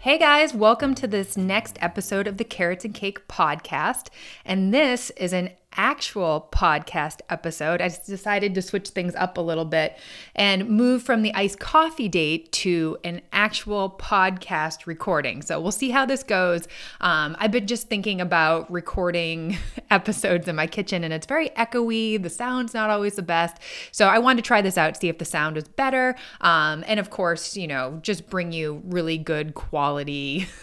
Hey guys, welcome to this next episode of the Carrots and Cake podcast. And this is an actual podcast episode, I decided to switch things up a little bit and move from the iced coffee date to an actual podcast recording. So we'll see how this goes. Um, I've been just thinking about recording episodes in my kitchen and it's very echoey. The sound's not always the best. So I wanted to try this out, see if the sound is better. Um, and of course, you know, just bring you really good quality.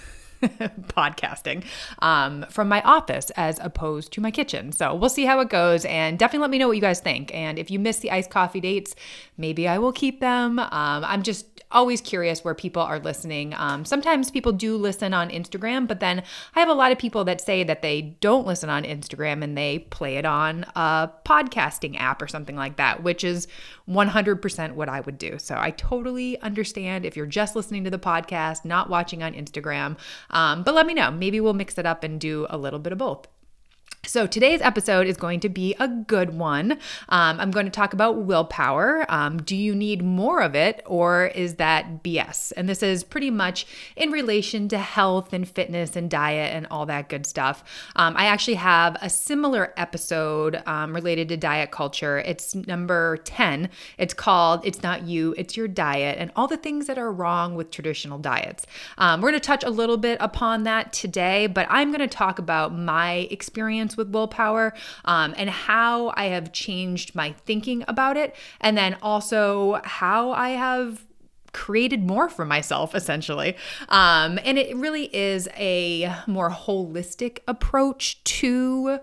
podcasting um, from my office as opposed to my kitchen. So we'll see how it goes and definitely let me know what you guys think. And if you miss the iced coffee dates, maybe I will keep them. Um, I'm just always curious where people are listening. Um, sometimes people do listen on Instagram, but then I have a lot of people that say that they don't listen on Instagram and they play it on a podcasting app or something like that, which is 100% what I would do. So I totally understand if you're just listening to the podcast, not watching on Instagram. Um, but let me know. Maybe we'll mix it up and do a little bit of both. So, today's episode is going to be a good one. Um, I'm going to talk about willpower. Um, do you need more of it, or is that BS? And this is pretty much in relation to health and fitness and diet and all that good stuff. Um, I actually have a similar episode um, related to diet culture. It's number 10. It's called It's Not You, It's Your Diet, and all the things that are wrong with traditional diets. Um, we're going to touch a little bit upon that today, but I'm going to talk about my experience with willpower um, and how I have changed my thinking about it. And then also how I have created more for myself essentially um, and it really is a more holistic approach to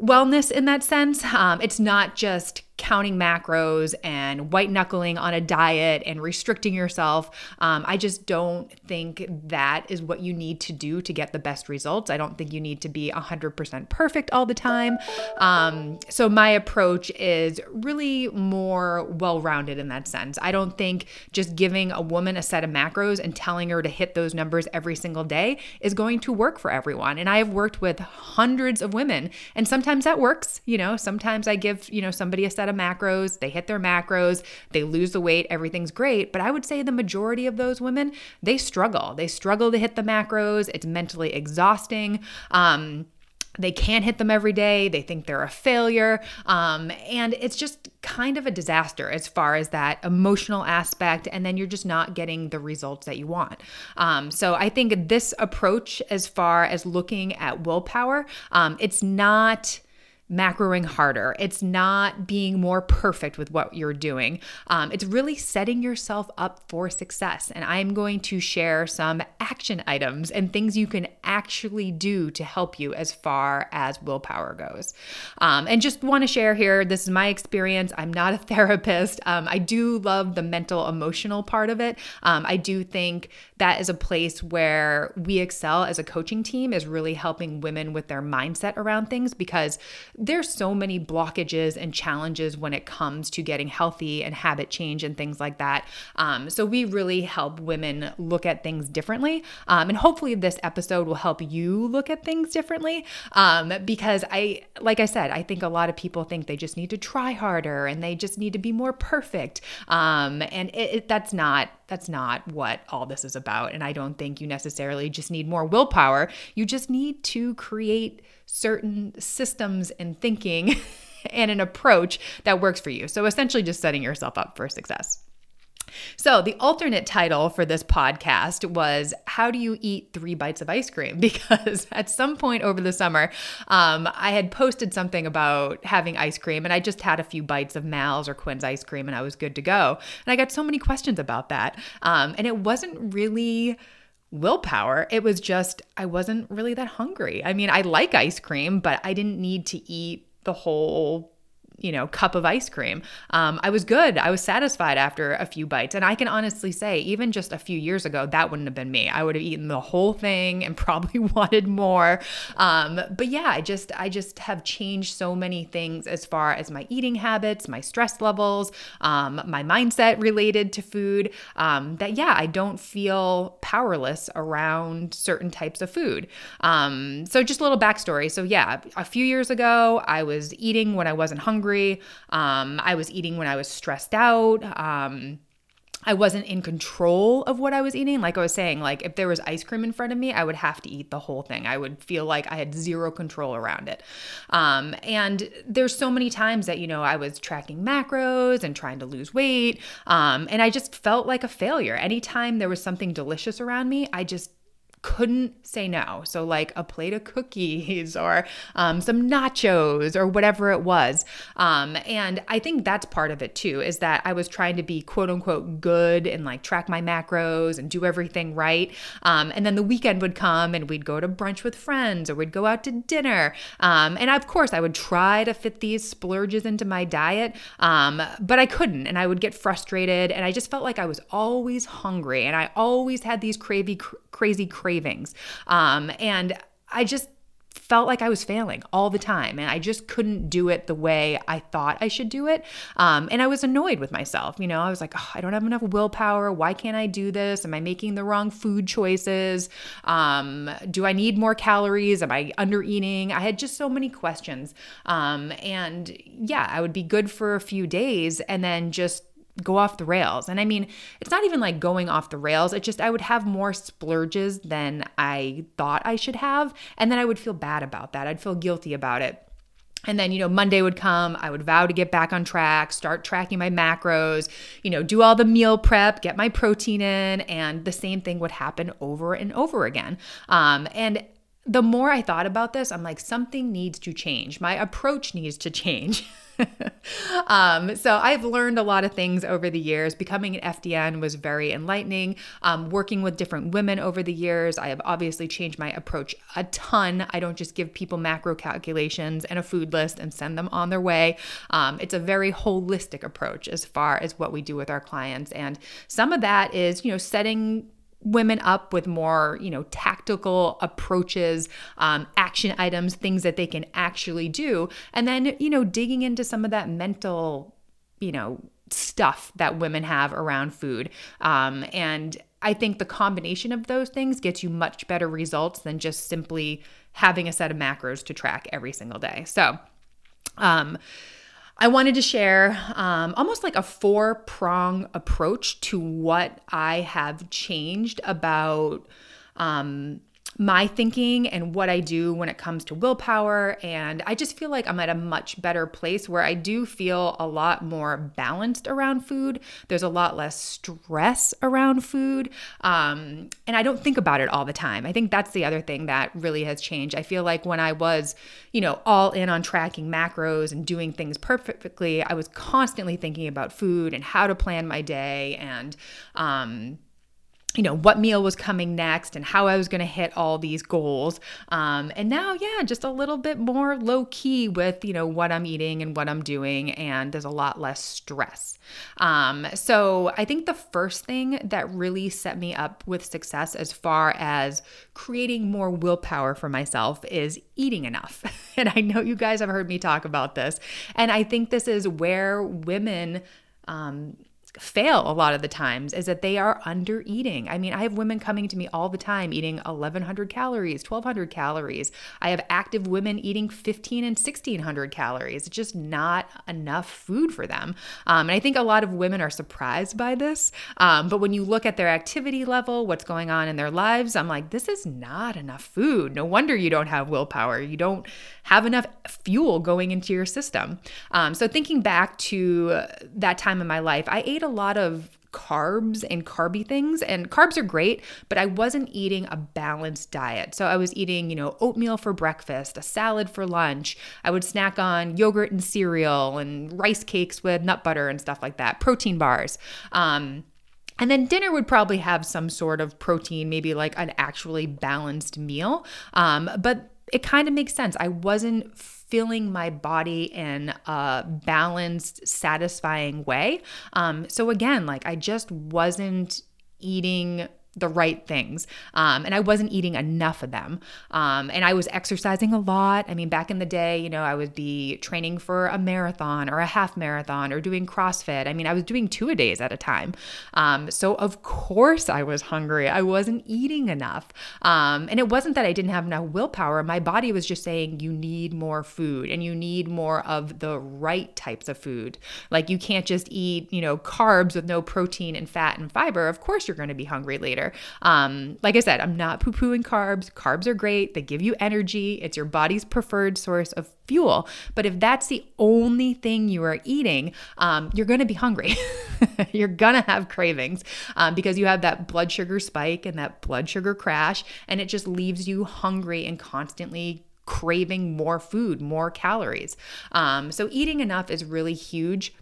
wellness in that sense um, it's not just counting macros and white knuckling on a diet and restricting yourself. Um, I just don't think that is what you need to do to get the best results. I don't think you need to be 100% perfect all the time. Um, so, my approach is really more well rounded in that sense. I don't think just giving a woman a set of macros and telling her to hit those numbers every single day is going to work for everyone. And I have worked with hundreds of women, and sometimes that works. You know, sometimes I give, you know, somebody a set set of macros, they hit their macros, they lose the weight, everything's great. But I would say the majority of those women, they struggle. They struggle to hit the macros. It's mentally exhausting. Um, they can't hit them every day. They think they're a failure. Um, and it's just kind of a disaster as far as that emotional aspect. And then you're just not getting the results that you want. Um, so I think this approach, as far as looking at willpower, um, it's not macroing harder. It's not being more perfect with what you're doing. Um, it's really setting yourself up for success. And I'm going to share some action items and things you can actually do to help you as far as willpower goes. Um, and just want to share here this is my experience. I'm not a therapist. Um, I do love the mental, emotional part of it. Um, I do think that is a place where we excel as a coaching team, is really helping women with their mindset around things because there's so many blockages and challenges when it comes to getting healthy and habit change and things like that. Um, so we really help women look at things differently. Um, and hopefully this episode will help you look at things differently. Um, because I, like I said, I think a lot of people think they just need to try harder and they just need to be more perfect. Um, and it, it, that's not that's not what all this is about. And I don't think you necessarily just need more willpower. You just need to create certain systems and thinking and an approach that works for you. So essentially, just setting yourself up for success. So, the alternate title for this podcast was How Do You Eat Three Bites of Ice Cream? Because at some point over the summer, um, I had posted something about having ice cream, and I just had a few bites of Mal's or Quinn's ice cream, and I was good to go. And I got so many questions about that. Um, and it wasn't really willpower. It was just, I wasn't really that hungry. I mean, I like ice cream, but I didn't need to eat the whole you know, cup of ice cream. Um, I was good. I was satisfied after a few bites. And I can honestly say, even just a few years ago, that wouldn't have been me. I would have eaten the whole thing and probably wanted more. Um, but yeah, I just, I just have changed so many things as far as my eating habits, my stress levels, um, my mindset related to food. Um, that yeah, I don't feel powerless around certain types of food. Um, so just a little backstory. So yeah, a few years ago, I was eating when I wasn't hungry hungry. Um, I was eating when I was stressed out. Um, I wasn't in control of what I was eating. Like I was saying, like if there was ice cream in front of me, I would have to eat the whole thing. I would feel like I had zero control around it. Um, and there's so many times that, you know, I was tracking macros and trying to lose weight. Um, and I just felt like a failure. Anytime there was something delicious around me, I just couldn't say no. So, like a plate of cookies or um, some nachos or whatever it was. Um, and I think that's part of it too, is that I was trying to be quote unquote good and like track my macros and do everything right. Um, and then the weekend would come and we'd go to brunch with friends or we'd go out to dinner. Um, and of course, I would try to fit these splurges into my diet, um, but I couldn't. And I would get frustrated. And I just felt like I was always hungry and I always had these crazy, crazy cravings. Um, and I just felt like I was failing all the time and I just couldn't do it the way I thought I should do it. Um, and I was annoyed with myself. You know, I was like, oh, I don't have enough willpower. Why can't I do this? Am I making the wrong food choices? Um, do I need more calories? Am I under eating? I had just so many questions. Um, and yeah, I would be good for a few days and then just go off the rails. And I mean, it's not even like going off the rails. It just I would have more splurges than I thought I should have, and then I would feel bad about that. I'd feel guilty about it. And then, you know, Monday would come, I would vow to get back on track, start tracking my macros, you know, do all the meal prep, get my protein in, and the same thing would happen over and over again. Um, and the more I thought about this, I'm like, something needs to change. My approach needs to change. um, so I've learned a lot of things over the years. Becoming an FDN was very enlightening. Um, working with different women over the years, I have obviously changed my approach a ton. I don't just give people macro calculations and a food list and send them on their way. Um, it's a very holistic approach as far as what we do with our clients. And some of that is, you know, setting women up with more, you know, tactical approaches, um, action items, things that they can actually do. And then, you know, digging into some of that mental, you know, stuff that women have around food. Um, and I think the combination of those things gets you much better results than just simply having a set of macros to track every single day. So, um, I wanted to share um, almost like a four prong approach to what I have changed about um, my thinking and what I do when it comes to willpower. And I just feel like I'm at a much better place where I do feel a lot more balanced around food. There's a lot less stress around food. Um, and I don't think about it all the time. I think that's the other thing that really has changed. I feel like when I was, you know, all in on tracking macros and doing things perfectly, I was constantly thinking about food and how to plan my day and, um, you know what meal was coming next and how I was going to hit all these goals. Um, and now, yeah, just a little bit more low key with you know what I'm eating and what I'm doing, and there's a lot less stress. Um, so I think the first thing that really set me up with success as far as creating more willpower for myself is eating enough. and I know you guys have heard me talk about this, and I think this is where women. Um, fail a lot of the times is that they are under eating. I mean, I have women coming to me all the time eating 1100 calories, 1200 calories. I have active women eating 15 and 1600 calories. It's just not enough food for them. Um, and I think a lot of women are surprised by this. Um, but when you look at their activity level, what's going on in their lives, I'm like, this is not enough food. No wonder you don't have willpower. You don't have enough fuel going into your system. Um, so thinking back to that time in my life, I ate a lot of carbs and carby things and carbs are great but i wasn't eating a balanced diet. So i was eating you know oatmeal for breakfast a salad for lunch. I would snack on yogurt and cereal and rice cakes with nut butter and stuff like that protein bars. Um, and then dinner would probably have some sort of protein, maybe like an actually balanced meal. Um, but it kind of makes sense. I wasn't filling my body in a balanced, satisfying way. Um, so again, like I just wasn't eating the right things. Um, and I wasn't eating enough of them. Um, and I was exercising a lot. I mean, back in the day, you know, I would be training for a marathon or a half marathon or doing CrossFit. I mean, I was doing two a days at a time. Um, so, of course, I was hungry. I wasn't eating enough. Um, and it wasn't that I didn't have enough willpower. My body was just saying, you need more food and you need more of the right types of food. Like, you can't just eat, you know, carbs with no protein and fat and fiber. Of course, you're going to be hungry later. Um, like I said, I'm not poo pooing carbs. Carbs are great, they give you energy, it's your body's preferred source of fuel. But if that's the only thing you are eating, um, you're going to be hungry. you're going to have cravings um, because you have that blood sugar spike and that blood sugar crash, and it just leaves you hungry and constantly craving more food, more calories. Um, so, eating enough is really huge.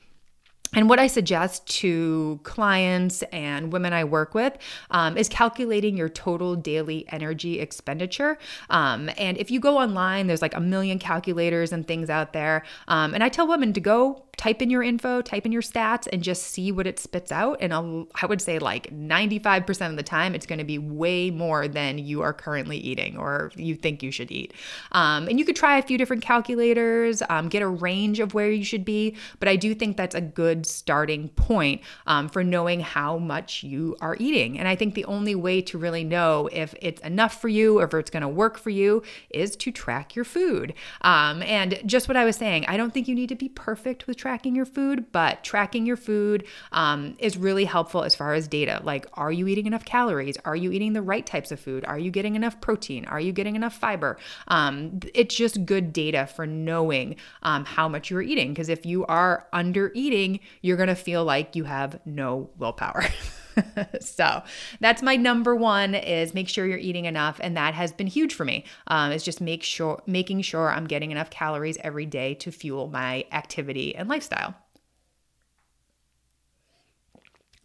And what I suggest to clients and women I work with um, is calculating your total daily energy expenditure. Um, and if you go online, there's like a million calculators and things out there. Um, and I tell women to go type in your info, type in your stats, and just see what it spits out. And I'll, I would say like 95% of the time, it's going to be way more than you are currently eating or you think you should eat. Um, and you could try a few different calculators, um, get a range of where you should be. But I do think that's a good starting point um, for knowing how much you are eating. And I think the only way to really know if it's enough for you or if it's going to work for you is to track your food. Um, and just what I was saying, I don't think you need to be perfect with tracking your food, but tracking your food um, is really helpful as far as data. Like, are you eating enough calories? Are you eating the right types of food? Are you getting enough protein? Are you getting enough fiber? Um, it's just good data for knowing um, how much you're eating. Because if you are under eating, you're going to feel like you have no willpower. so that's my number one is make sure you're eating enough and that has been huge for me um, is just make sure making sure i'm getting enough calories every day to fuel my activity and lifestyle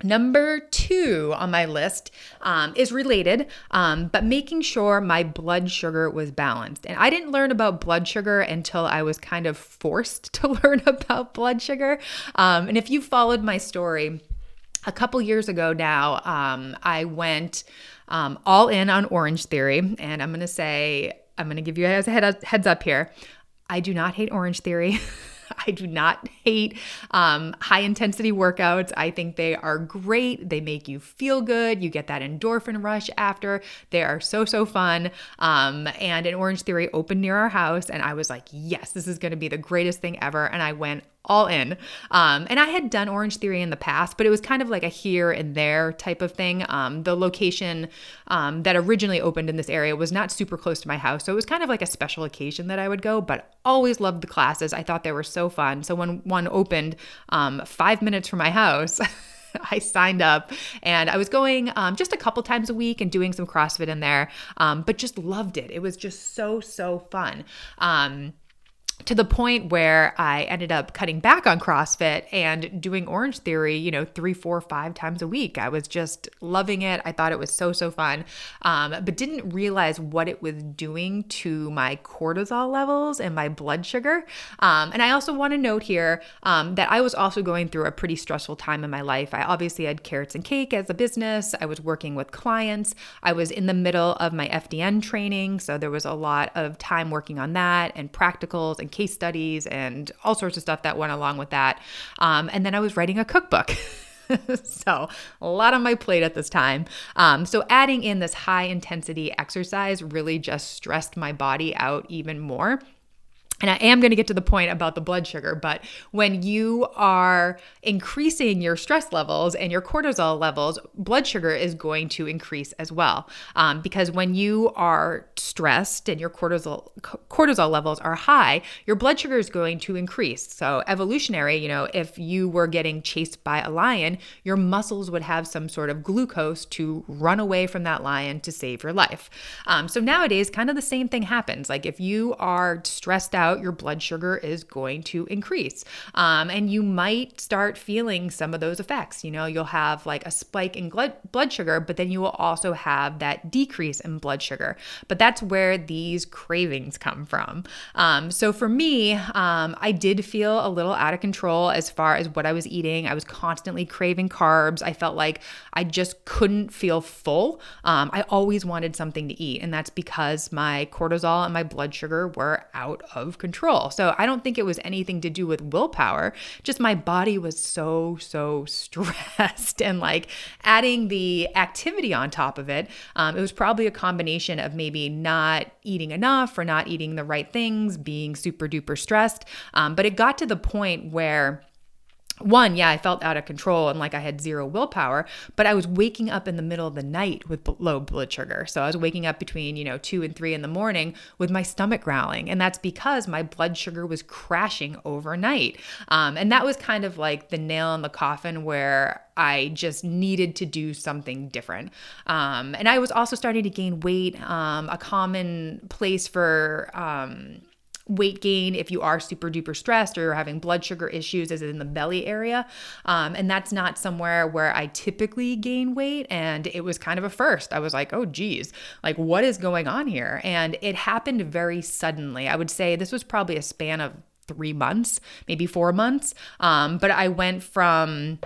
Number two on my list um, is related, um, but making sure my blood sugar was balanced. And I didn't learn about blood sugar until I was kind of forced to learn about blood sugar. Um, and if you followed my story, a couple years ago now, um, I went um, all in on Orange Theory. And I'm going to say, I'm going to give you a heads up here. I do not hate Orange Theory. I do not hate um, high intensity workouts. I think they are great. They make you feel good. You get that endorphin rush after. They are so, so fun. Um, and an Orange Theory opened near our house, and I was like, yes, this is going to be the greatest thing ever. And I went all in. Um, and I had done Orange Theory in the past, but it was kind of like a here and there type of thing. Um, the location um, that originally opened in this area was not super close to my house. So it was kind of like a special occasion that I would go, but always loved the classes. I thought they were so fun. So when one opened um, five minutes from my house, I signed up and I was going um, just a couple times a week and doing some CrossFit in there, um, but just loved it. It was just so, so fun. Um, to the point where I ended up cutting back on CrossFit and doing Orange Theory, you know, three, four, five times a week. I was just loving it. I thought it was so, so fun, um, but didn't realize what it was doing to my cortisol levels and my blood sugar. Um, and I also want to note here um, that I was also going through a pretty stressful time in my life. I obviously had Carrots and Cake as a business, I was working with clients, I was in the middle of my FDN training. So there was a lot of time working on that and practicals and and case studies and all sorts of stuff that went along with that. Um, and then I was writing a cookbook. so, a lot on my plate at this time. Um, so, adding in this high intensity exercise really just stressed my body out even more. And I am going to get to the point about the blood sugar, but when you are increasing your stress levels and your cortisol levels, blood sugar is going to increase as well. Um, because when you are stressed and your cortisol cortisol levels are high, your blood sugar is going to increase. So evolutionary, you know, if you were getting chased by a lion, your muscles would have some sort of glucose to run away from that lion to save your life. Um, so nowadays, kind of the same thing happens. Like if you are stressed out out, your blood sugar is going to increase. Um, and you might start feeling some of those effects. You know, you'll have like a spike in blood sugar, but then you will also have that decrease in blood sugar. But that's where these cravings come from. Um, so for me, um, I did feel a little out of control as far as what I was eating. I was constantly craving carbs. I felt like I just couldn't feel full. Um, I always wanted something to eat, and that's because my cortisol and my blood sugar were out of control. So I don't think it was anything to do with willpower, just my body was so, so stressed. and like adding the activity on top of it, um, it was probably a combination of maybe not eating enough or not eating the right things, being super duper stressed. Um, but it got to the point where one, yeah, I felt out of control and like I had zero willpower, but I was waking up in the middle of the night with low blood sugar. So I was waking up between, you know, two and three in the morning with my stomach growling. And that's because my blood sugar was crashing overnight. Um, and that was kind of like the nail in the coffin where I just needed to do something different. Um, and I was also starting to gain weight. Um, a common place for, um, weight gain if you are super duper stressed or you're having blood sugar issues is in the belly area. Um, and that's not somewhere where i typically gain weight. And it was kind of a first. I was like oh geez like what is going on here? And it happened very suddenly. I would say this was probably a span of three months maybe four months. Um, but i went from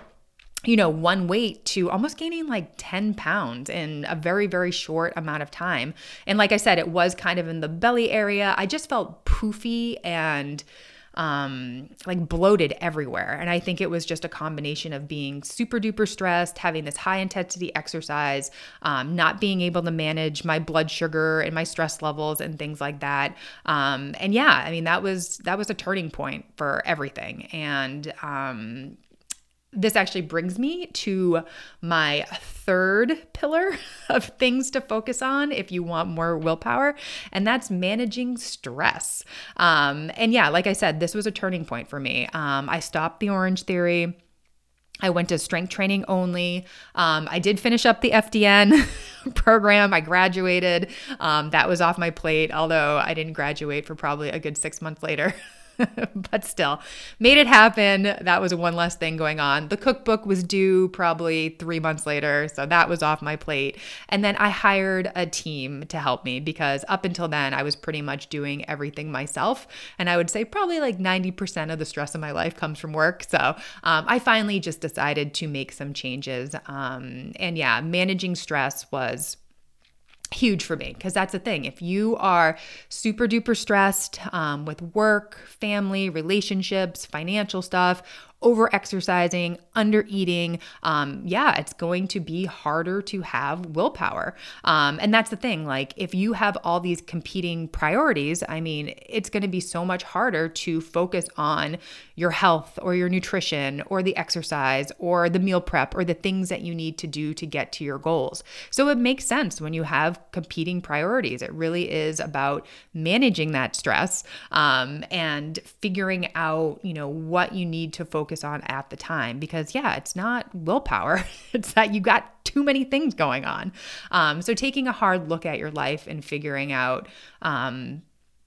you know, one weight to almost gaining like 10 pounds in a very, very short amount of time. And like I said, it was kind of in the belly area. I just felt poofy and um, like bloated everywhere. And I think it was just a combination of being super duper stressed, having this high intensity exercise, um, not being able to manage my blood sugar and my stress levels and things like that. Um, and yeah, I mean that was that was a turning point for everything. And um, this actually brings me to my third pillar of things to focus on if you want more willpower, and that's managing stress. Um, and yeah, like I said, this was a turning point for me. Um, I stopped the Orange Theory. I went to strength training only. Um, I did finish up the FDN program. I graduated. Um, that was off my plate, although I didn't graduate for probably a good six months later. but still, made it happen. That was one less thing going on. The cookbook was due probably three months later, so that was off my plate. And then I hired a team to help me because up until then, I was pretty much doing everything myself. And I would say probably like 90% of the stress in my life comes from work. So um, I finally just decided to make some changes. Um, and yeah, managing stress was huge for me because that's the thing. If you are super duper stressed um, with work, family, relationships, financial stuff, over exercising, under eating, um, yeah, it's going to be harder to have willpower. Um, and that's the thing. Like, if you have all these competing priorities, I mean, it's going to be so much harder to focus on your health or your nutrition or the exercise or the meal prep or the things that you need to do to get to your goals. So it makes sense when you have competing priorities. It really is about managing that stress um, and figuring out, you know, what you need to focus on at the time because yeah it's not willpower it's that you got too many things going on um, so taking a hard look at your life and figuring out um,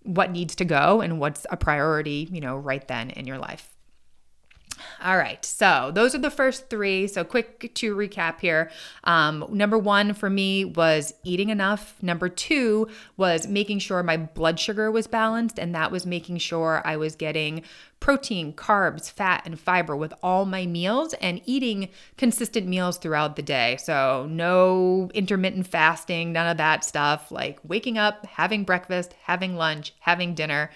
what needs to go and what's a priority you know right then in your life all right, so those are the first three. So, quick to recap here. Um, number one for me was eating enough. Number two was making sure my blood sugar was balanced, and that was making sure I was getting protein, carbs, fat, and fiber with all my meals and eating consistent meals throughout the day. So, no intermittent fasting, none of that stuff. Like waking up, having breakfast, having lunch, having dinner,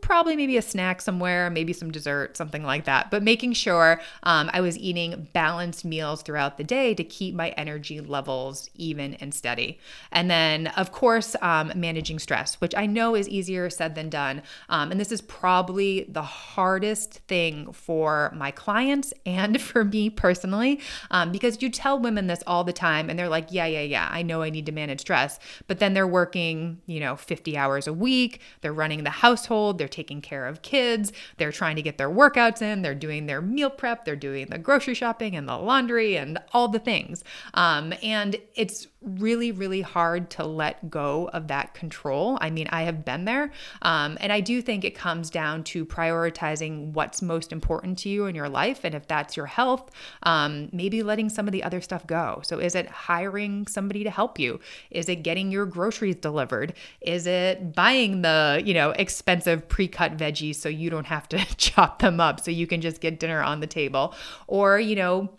probably maybe a snack somewhere, maybe some dessert, something like that. But making sure um, I was eating balanced meals throughout the day to keep my energy levels even and steady. And then, of course, um, managing stress, which I know is easier said than done. Um, and this is probably the hardest thing for my clients and for me personally, um, because you tell women this all the time and they're like, yeah, yeah, yeah, I know I need to manage stress. But then they're working, you know, 50 hours a week, they're running the household, they're taking care of kids, they're trying to get their workouts in, they're doing their meal prep, they're doing the grocery shopping and the laundry and all the things. Um, and it's really, really hard to let go of that control. I mean, I have been there. Um, and I do think it comes down to prioritizing what's most important to you in your life. And if that's your health, um, maybe letting some of the other stuff go. So, is it hiring somebody to help you? Is it getting your groceries delivered? Is it buying the, you know, expensive pre cut veggies so you don't have to chop them up so you can just get dinner on the table? Or, you know,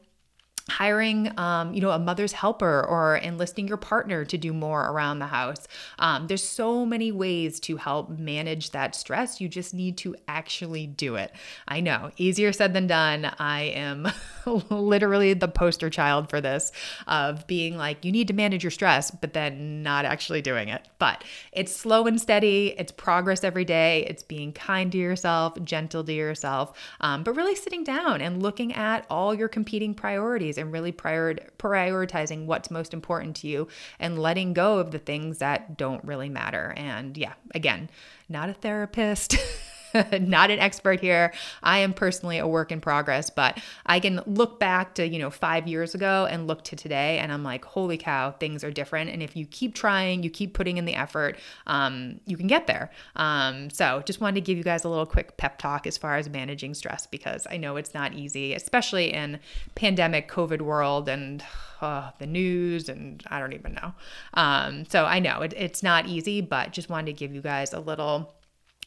hiring um, you know a mother's helper or enlisting your partner to do more around the house. Um, there's so many ways to help manage that stress. You just need to actually do it. I know easier said than done. I am literally the poster child for this of being like you need to manage your stress but then not actually doing it. But it's slow and steady. It's progress every day. It's being kind to yourself gentle to yourself um, but really sitting down and looking at all your competing priorities and really prior- prioritizing what's most important to you and letting go of the things that don't really matter. And yeah, again, not a therapist. not an expert here. I am personally a work in progress, but I can look back to, you know, five years ago and look to today, and I'm like, holy cow, things are different. And if you keep trying, you keep putting in the effort, um, you can get there. Um, so just wanted to give you guys a little quick pep talk as far as managing stress because I know it's not easy, especially in pandemic COVID world and uh, the news and I don't even know. Um, so I know it, it's not easy, but just wanted to give you guys a little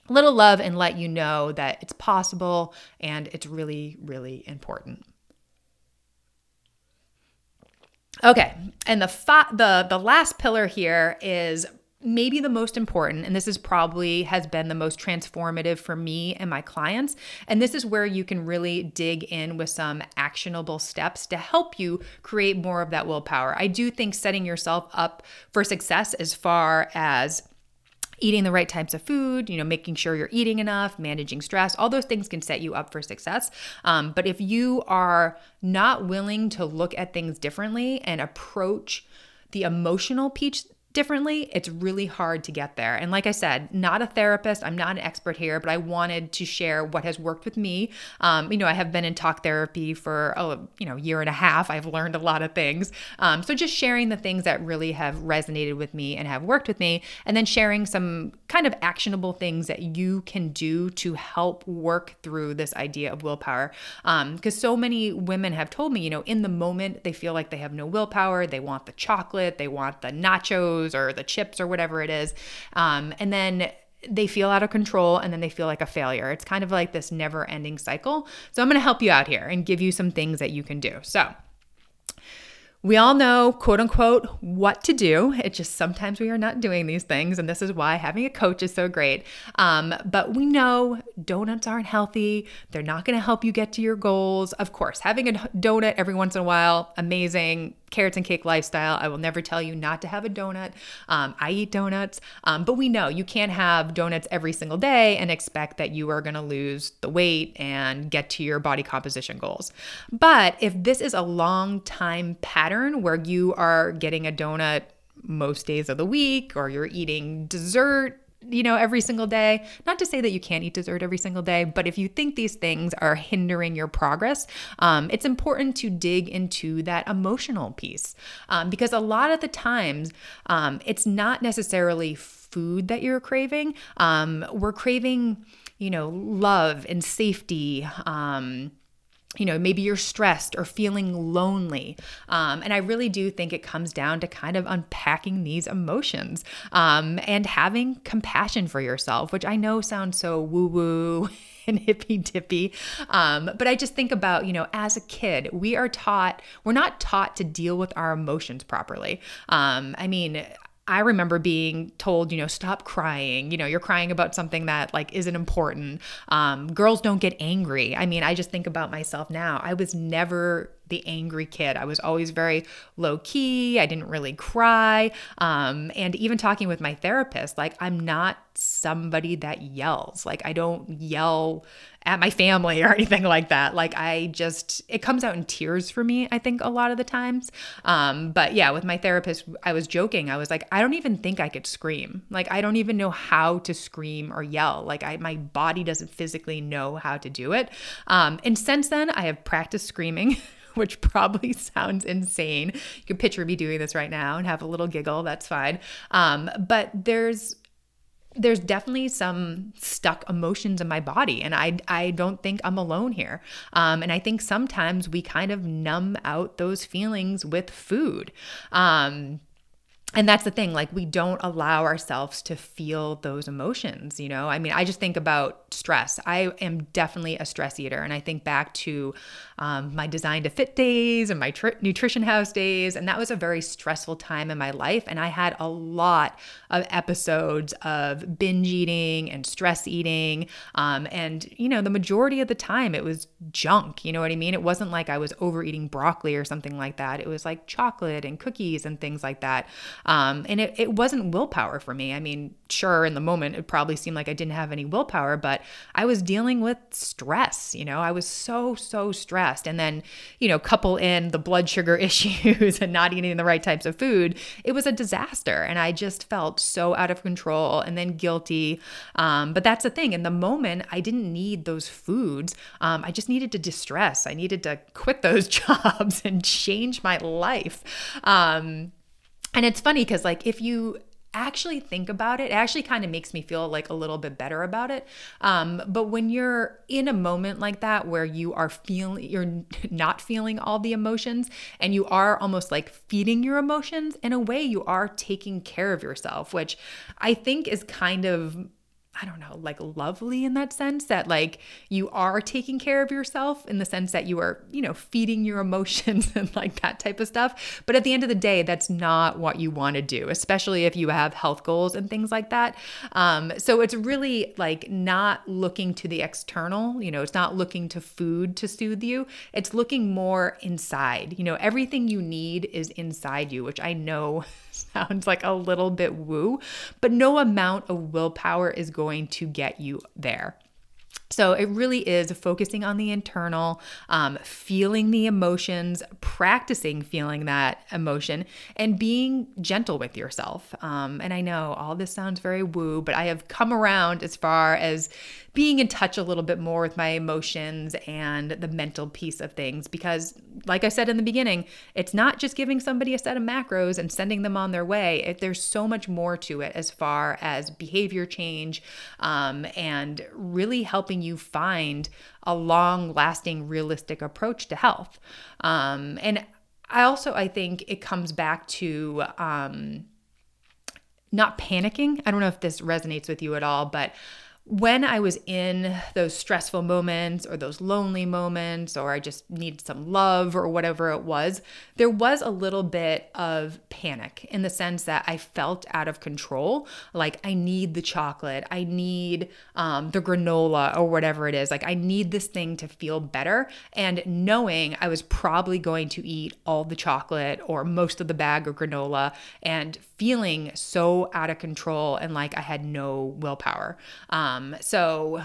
little love and let you know that it's possible and it's really, really important. Okay, and the fa- the the last pillar here is maybe the most important and this is probably has been the most transformative for me and my clients and this is where you can really dig in with some actionable steps to help you create more of that willpower. I do think setting yourself up for success as far as eating the right types of food, you know, making sure you're eating enough, managing stress, all those things can set you up for success. Um, but if you are not willing to look at things differently and approach the emotional piece differently, it's really hard to get there. And like I said, not a therapist, I'm not an expert here, but I wanted to share what has worked with me. Um, you know, I have been in talk therapy for a you know year and a half. I've learned a lot of things. Um, so just sharing the things that really have resonated with me and have worked with me, and then sharing some kind of actionable things that you can do to help work through this idea of willpower. Because um, so many women have told me, you know, in the moment they feel like they have no willpower. They want the chocolate, they want the nachos or the chips or whatever it is. Um, and then they feel out of control and then they feel like a failure. It's kind of like this never ending cycle. So I'm going to help you out here and give you some things that you can do. So, we all know, quote unquote, what to do. It's just sometimes we are not doing these things. And this is why having a coach is so great. Um, but we know donuts aren't healthy. They're not going to help you get to your goals. Of course, having a donut every once in a while, amazing carrots and cake lifestyle. I will never tell you not to have a donut. Um, I eat donuts, um, but we know you can't have donuts every single day and expect that you are going to lose the weight and get to your body composition goals. But if this is a long time pattern where you are getting a donut most days of the week or you're eating dessert you know, every single day. Not to say that you can't eat dessert every single day, but if you think these things are hindering your progress, um, it's important to dig into that emotional piece um, because a lot of the times um, it's not necessarily food that you're craving. Um, we're craving, you know, love and safety. Um, you know, maybe you're stressed or feeling lonely. Um, and I really do think it comes down to kind of unpacking these emotions um, and having compassion for yourself, which I know sounds so woo woo and hippy dippy. Um, but I just think about, you know, as a kid, we are taught, we're not taught to deal with our emotions properly. Um, I mean, I remember being told, you know, stop crying. You know, you're crying about something that like isn't important. Um, girls don't get angry. I mean, I just think about myself now. I was never the angry kid. I was always very low key. I didn't really cry. Um, and even talking with my therapist, like, I'm not somebody that yells. Like, I don't yell at my family or anything like that. Like, I just, it comes out in tears for me, I think, a lot of the times. Um, but yeah, with my therapist, I was joking. I was like, I don't even think I could scream. Like, I don't even know how to scream or yell. Like, I, my body doesn't physically know how to do it. Um, and since then, I have practiced screaming. which probably sounds insane. You can picture me doing this right now and have a little giggle. That's fine. Um, but there's there's definitely some stuck emotions in my body and i i don't think i'm alone here. Um, and i think sometimes we kind of numb out those feelings with food. Um, and that's the thing like we don't allow ourselves to feel those emotions you know? I mean i just think about stress. I am definitely a stress eater and i think back to um, my design to fit days and my tr- nutrition house days and that was a very stressful time in my life and i had a lot of episodes of binge eating and stress eating um, and you know the majority of the time it was junk you know what i mean? It wasn't like i was overeating broccoli or something like that. It was like chocolate and cookies and things like that um, and it, it wasn't willpower for me. I mean, sure, in the moment, it probably seemed like I didn't have any willpower, but I was dealing with stress. You know, I was so, so stressed. And then, you know, couple in the blood sugar issues and not eating the right types of food, it was a disaster. And I just felt so out of control and then guilty. Um, but that's the thing. In the moment, I didn't need those foods. Um, I just needed to distress. I needed to quit those jobs and change my life. Um, and it's funny because, like, if you actually think about it, it actually kind of makes me feel like a little bit better about it. Um, but when you're in a moment like that where you are feeling, you're not feeling all the emotions and you are almost like feeding your emotions, in a way, you are taking care of yourself, which I think is kind of I don't know, like lovely in that sense that like you are taking care of yourself in the sense that you are, you know, feeding your emotions and like that type of stuff. But at the end of the day, that's not what you want to do, especially if you have health goals and things like that. Um, so it's really like not looking to the external, you know, it's not looking to food to soothe you. It's looking more inside. You know, everything you need is inside you, which I know sounds like a little bit woo, but no amount of willpower is going to get you there. So it really is focusing on the internal, um, feeling the emotions, practicing feeling that emotion, and being gentle with yourself. Um, and I know all this sounds very woo, but I have come around as far as being in touch a little bit more with my emotions and the mental piece of things. Because, like I said in the beginning, it's not just giving somebody a set of macros and sending them on their way. It, there's so much more to it as far as behavior change um, and really helping you find a long lasting, realistic approach to health. Um, and I also, I think it comes back to, um, not panicking. I don't know if this resonates with you at all, but when I was in those stressful moments or those lonely moments, or I just needed some love or whatever it was, there was a little bit of panic in the sense that I felt out of control. Like, I need the chocolate, I need um, the granola or whatever it is. Like, I need this thing to feel better. And knowing I was probably going to eat all the chocolate or most of the bag of granola and feeling so out of control and like I had no willpower. Um, so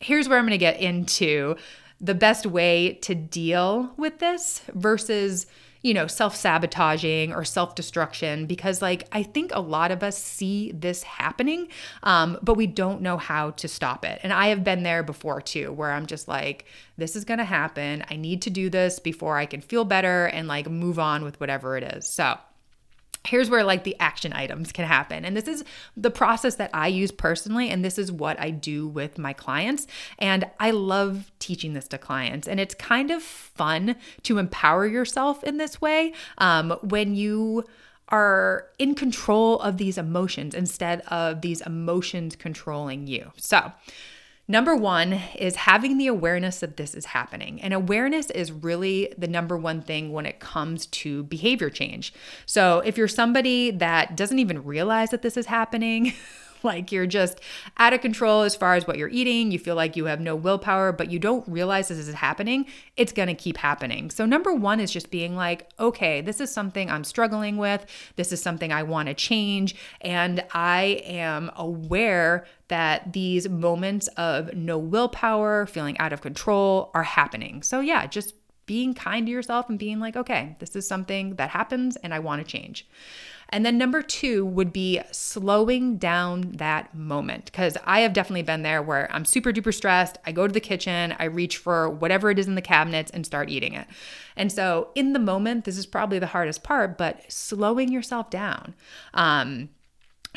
here's where I'm going to get into the best way to deal with this versus you know, self sabotaging or self destruction because, like, I think a lot of us see this happening, um, but we don't know how to stop it. And I have been there before too, where I'm just like, this is going to happen. I need to do this before I can feel better and like move on with whatever it is. So, here's where like the action items can happen. And this is the process that I use personally. And this is what I do with my clients. And I love teaching this to clients. And it's kind of fun to empower yourself in this way um, when you are in control of these emotions instead of these emotions controlling you. So, Number one is having the awareness that this is happening. And awareness is really the number one thing when it comes to behavior change. So if you're somebody that doesn't even realize that this is happening, like you're just out of control as far as what you're eating. You feel like you have no willpower, but you don't realize this is happening. It's going to keep happening. So, number one is just being like, okay, this is something I'm struggling with. This is something I want to change. And I am aware that these moments of no willpower, feeling out of control are happening. So, yeah, just being kind to yourself and being like, okay, this is something that happens and I want to change. And then number two would be slowing down that moment. Because I have definitely been there where I'm super duper stressed. I go to the kitchen, I reach for whatever it is in the cabinets and start eating it. And so in the moment, this is probably the hardest part, but slowing yourself down. Um,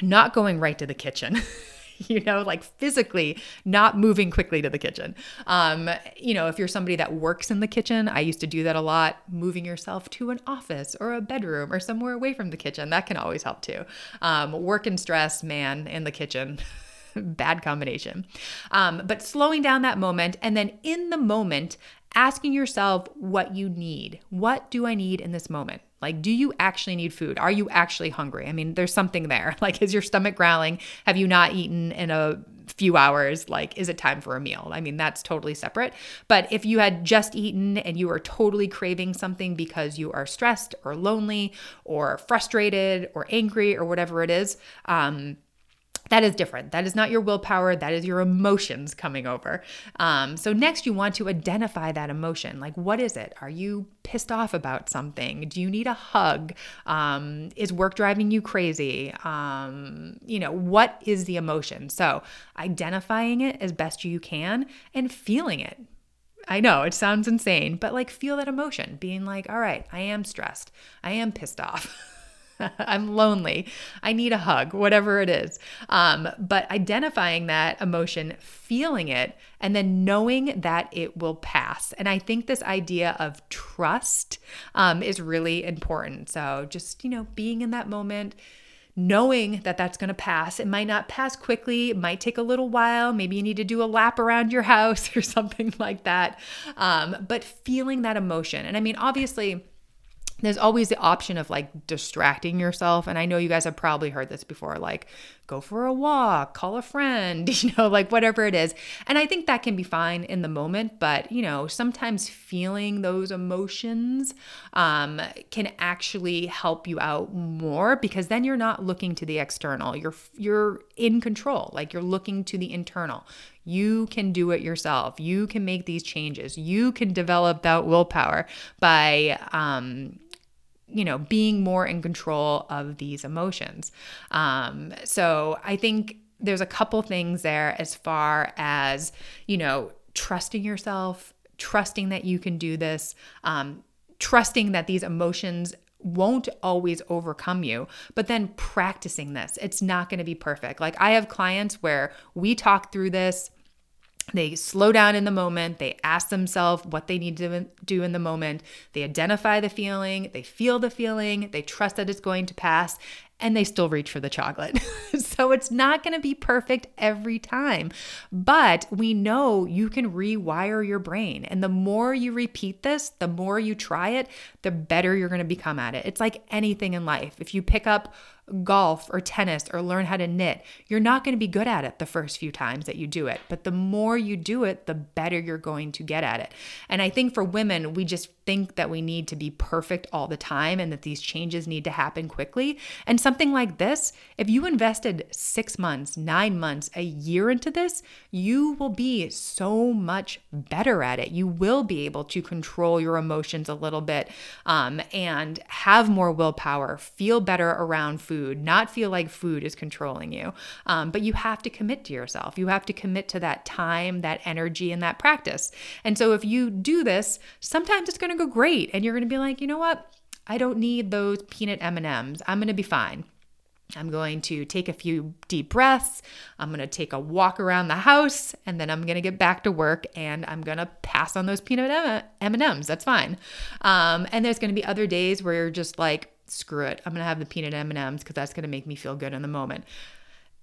not going right to the kitchen. you know, like physically not moving quickly to the kitchen. Um, you know, if you're somebody that works in the kitchen, I used to do that a lot, moving yourself to an office or a bedroom or somewhere away from the kitchen. That can always help too. Um, work and stress, man, in the kitchen. Bad combination. Um, but slowing down that moment and then in the moment, asking yourself what you need. What do I need in this moment? Like, do you actually need food? Are you actually hungry? I mean, there's something there. Like, is your stomach growling? Have you not eaten in a few hours? Like, is it time for a meal? I mean, that's totally separate. But if you had just eaten and you are totally craving something because you are stressed or lonely or frustrated or angry or whatever it is, um, that is different. That is not your willpower. That is your emotions coming over. Um, so, next, you want to identify that emotion. Like, what is it? Are you pissed off about something? Do you need a hug? Um, is work driving you crazy? Um, you know, what is the emotion? So, identifying it as best you can and feeling it. I know it sounds insane, but like, feel that emotion, being like, all right, I am stressed. I am pissed off. I'm lonely. I need a hug, whatever it is. Um, but identifying that emotion, feeling it, and then knowing that it will pass. And I think this idea of trust um, is really important. So just, you know, being in that moment knowing that that's going to pass. It might not pass quickly, it might take a little while. Maybe you need to do a lap around your house or something like that. Um, but feeling that emotion. And I mean, obviously, there's always the option of like distracting yourself. And I know you guys have probably heard this before like, go for a walk, call a friend, you know, like whatever it is. And I think that can be fine in the moment. But, you know, sometimes feeling those emotions um, can actually help you out more because then you're not looking to the external. You're, you're in control, like you're looking to the internal. You can do it yourself. You can make these changes. You can develop that willpower by, um, you know, being more in control of these emotions. Um, so I think there's a couple things there as far as, you know, trusting yourself, trusting that you can do this, um, trusting that these emotions won't always overcome you, but then practicing this. It's not going to be perfect. Like I have clients where we talk through this they slow down in the moment. They ask themselves what they need to do in the moment. They identify the feeling. They feel the feeling. They trust that it's going to pass and they still reach for the chocolate. so it's not going to be perfect every time. But we know you can rewire your brain. And the more you repeat this, the more you try it, the better you're going to become at it. It's like anything in life. If you pick up golf or tennis or learn how to knit, you're not going to be good at it the first few times that you do it. But the more you do it, the better you're going to get at it. And I think for women, we just think that we need to be perfect all the time and that these changes need to happen quickly. And something like this, if you invested six months, nine months, a year into this, you will be so much better at it. You will be able to control your emotions a little bit um, and have more willpower, feel better around food not feel like food is controlling you. Um, but you have to commit to yourself. You have to commit to that time, that energy, and that practice. And so if you do this, sometimes it's going to go great, and you're going to be like, you know what? I don't need those peanut M&Ms. I'm going to be fine. I'm going to take a few deep breaths. I'm going to take a walk around the house and then I'm going to get back to work and I'm going to pass on those peanut M&Ms. That's fine. Um, and there's going to be other days where you're just like, screw it. I'm going to have the peanut M&Ms because that's going to make me feel good in the moment.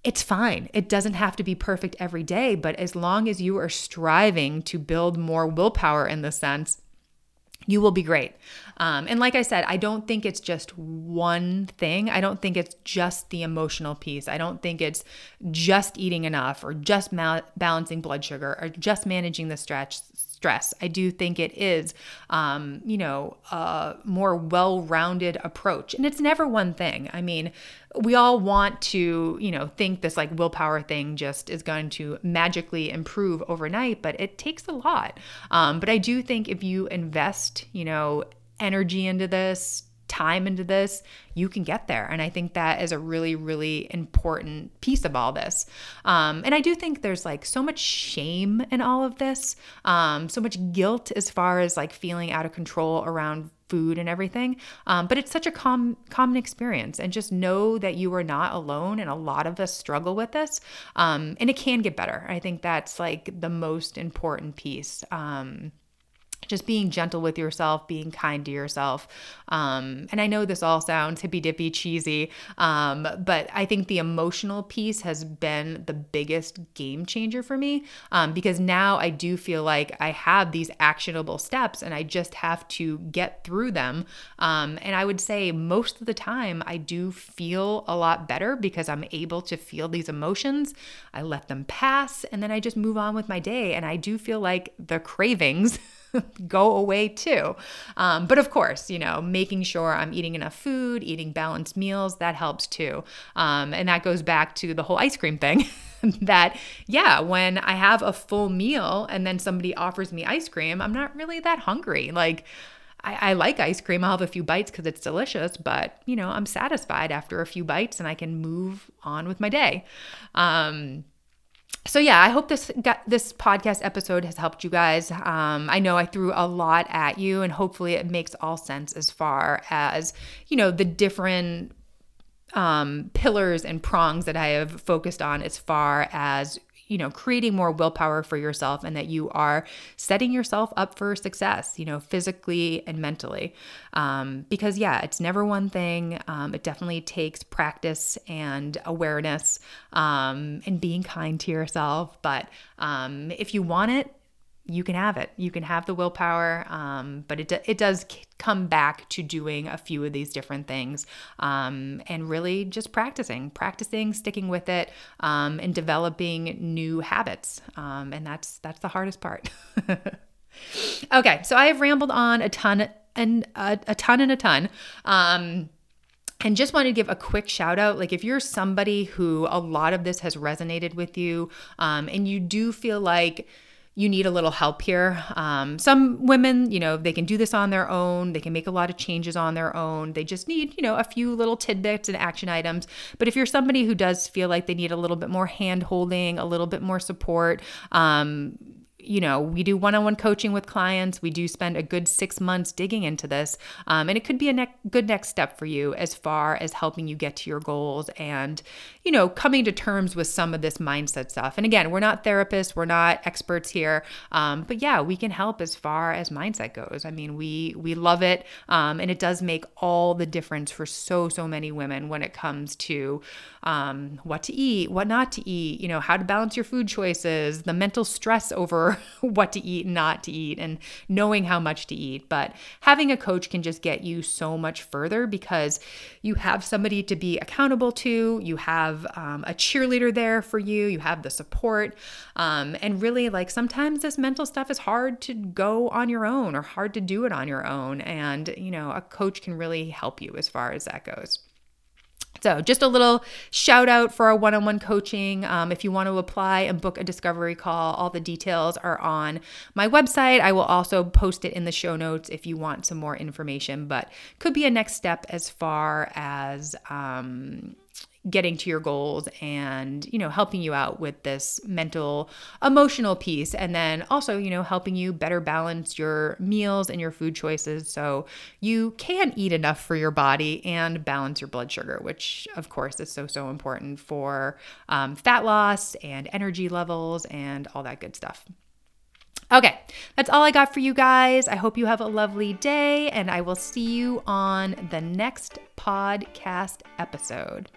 It's fine. It doesn't have to be perfect every day, but as long as you are striving to build more willpower in the sense, you will be great. Um, and like I said, I don't think it's just one thing. I don't think it's just the emotional piece. I don't think it's just eating enough or just balancing blood sugar or just managing the stretch stress. I do think it is, um, you know, a more well rounded approach. And it's never one thing. I mean, we all want to, you know, think this like willpower thing just is going to magically improve overnight, but it takes a lot. Um, but I do think if you invest, you know, energy into this, time into this, you can get there. And I think that is a really, really important piece of all this. Um, and I do think there's like so much shame in all of this, um, so much guilt as far as like feeling out of control around food and everything. Um, but it's such a com- common experience. And just know that you are not alone. And a lot of us struggle with this. Um, and it can get better. I think that's like the most important piece. Um, just being gentle with yourself, being kind to yourself. Um, and I know this all sounds hippy dippy cheesy, um, but I think the emotional piece has been the biggest game changer for me um, because now I do feel like I have these actionable steps and I just have to get through them. Um, and I would say most of the time I do feel a lot better because I'm able to feel these emotions. I let them pass and then I just move on with my day. And I do feel like the cravings. go away too. Um, but of course, you know, making sure I'm eating enough food, eating balanced meals, that helps too. Um, and that goes back to the whole ice cream thing. that, yeah, when I have a full meal and then somebody offers me ice cream, I'm not really that hungry. Like, I, I like ice cream. I'll have a few bites because it's delicious, but you know, I'm satisfied after a few bites and I can move on with my day. Um, so yeah, I hope this got, this podcast episode has helped you guys. Um, I know I threw a lot at you, and hopefully it makes all sense as far as you know the different um, pillars and prongs that I have focused on as far as you know, creating more willpower for yourself and that you are setting yourself up for success, you know, physically and mentally. Um, because, yeah, it's never one thing. Um, it definitely takes practice and awareness um, and being kind to yourself. But um, if you want it, you can have it. You can have the willpower, um, but it it does come back to doing a few of these different things um, and really just practicing, practicing, sticking with it, um, and developing new habits. Um, and that's that's the hardest part. okay, so I have rambled on a ton and a, a ton and a ton. Um, and just want to give a quick shout out like if you're somebody who a lot of this has resonated with you um, and you do feel like you need a little help here. Um, some women, you know, they can do this on their own. They can make a lot of changes on their own. They just need, you know, a few little tidbits and action items. But if you're somebody who does feel like they need a little bit more hand holding, a little bit more support, um, you know, we do one on one coaching with clients. We do spend a good six months digging into this. Um, and it could be a ne- good next step for you as far as helping you get to your goals and, you know, coming to terms with some of this mindset stuff. And again, we're not therapists, we're not experts here. Um, but yeah, we can help as far as mindset goes. I mean, we, we love it. Um, and it does make all the difference for so, so many women when it comes to um, what to eat, what not to eat, you know, how to balance your food choices, the mental stress over what to eat and not to eat and knowing how much to eat. But having a coach can just get you so much further because you have somebody to be accountable to, you have um, a cheerleader there for you, you have the support. Um, and really, like sometimes this mental stuff is hard to go on your own or hard to do it on your own. And, you know, a coach can really help you as far as that goes. So, just a little shout out for our one on one coaching. Um, if you want to apply and book a discovery call, all the details are on my website. I will also post it in the show notes if you want some more information, but could be a next step as far as um, getting to your goals and you know helping you out with this mental emotional piece and then also you know helping you better balance your meals and your food choices so you can eat enough for your body and balance your blood sugar which of course is so so important for um, fat loss and energy levels and all that good stuff Okay, that's all I got for you guys. I hope you have a lovely day, and I will see you on the next podcast episode.